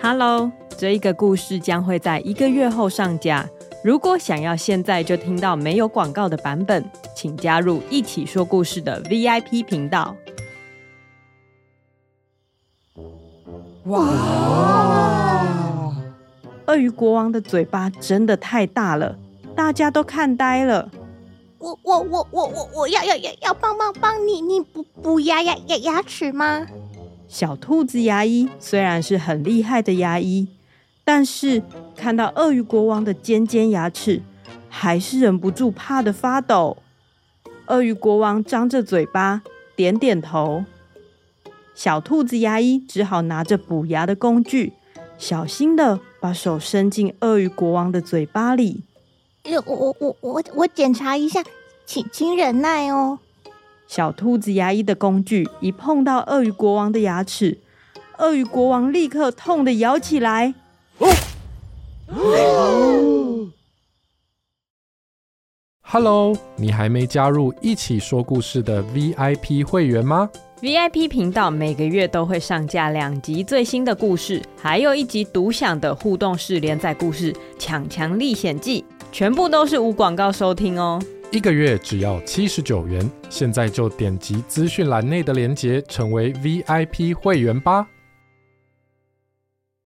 Hello，这一个故事将会在一个月后上架。如果想要现在就听到没有广告的版本，请加入一起说故事的 VIP 频道。哇！鳄鱼国王的嘴巴真的太大了，大家都看呆了。我我我我我我要要要要帮帮帮你，你补补牙牙牙牙齿吗？小兔子牙医虽然是很厉害的牙医，但是看到鳄鱼国王的尖尖牙齿，还是忍不住怕得发抖。鳄鱼国王张着嘴巴，点点头。小兔子牙医只好拿着补牙的工具，小心地把手伸进鳄鱼国王的嘴巴里。我我我我我检查一下，请请忍耐哦。小兔子牙医的工具一碰到鳄鱼国王的牙齿，鳄鱼国王立刻痛的咬起来。Hello，你还没加入一起说故事的 VIP 会员吗？VIP 频道每个月都会上架两集最新的故事，还有一集独享的互动式连载故事《强强历险记》，全部都是无广告收听哦。一个月只要七十九元，现在就点击资讯栏内的链接，成为 VIP 会员吧。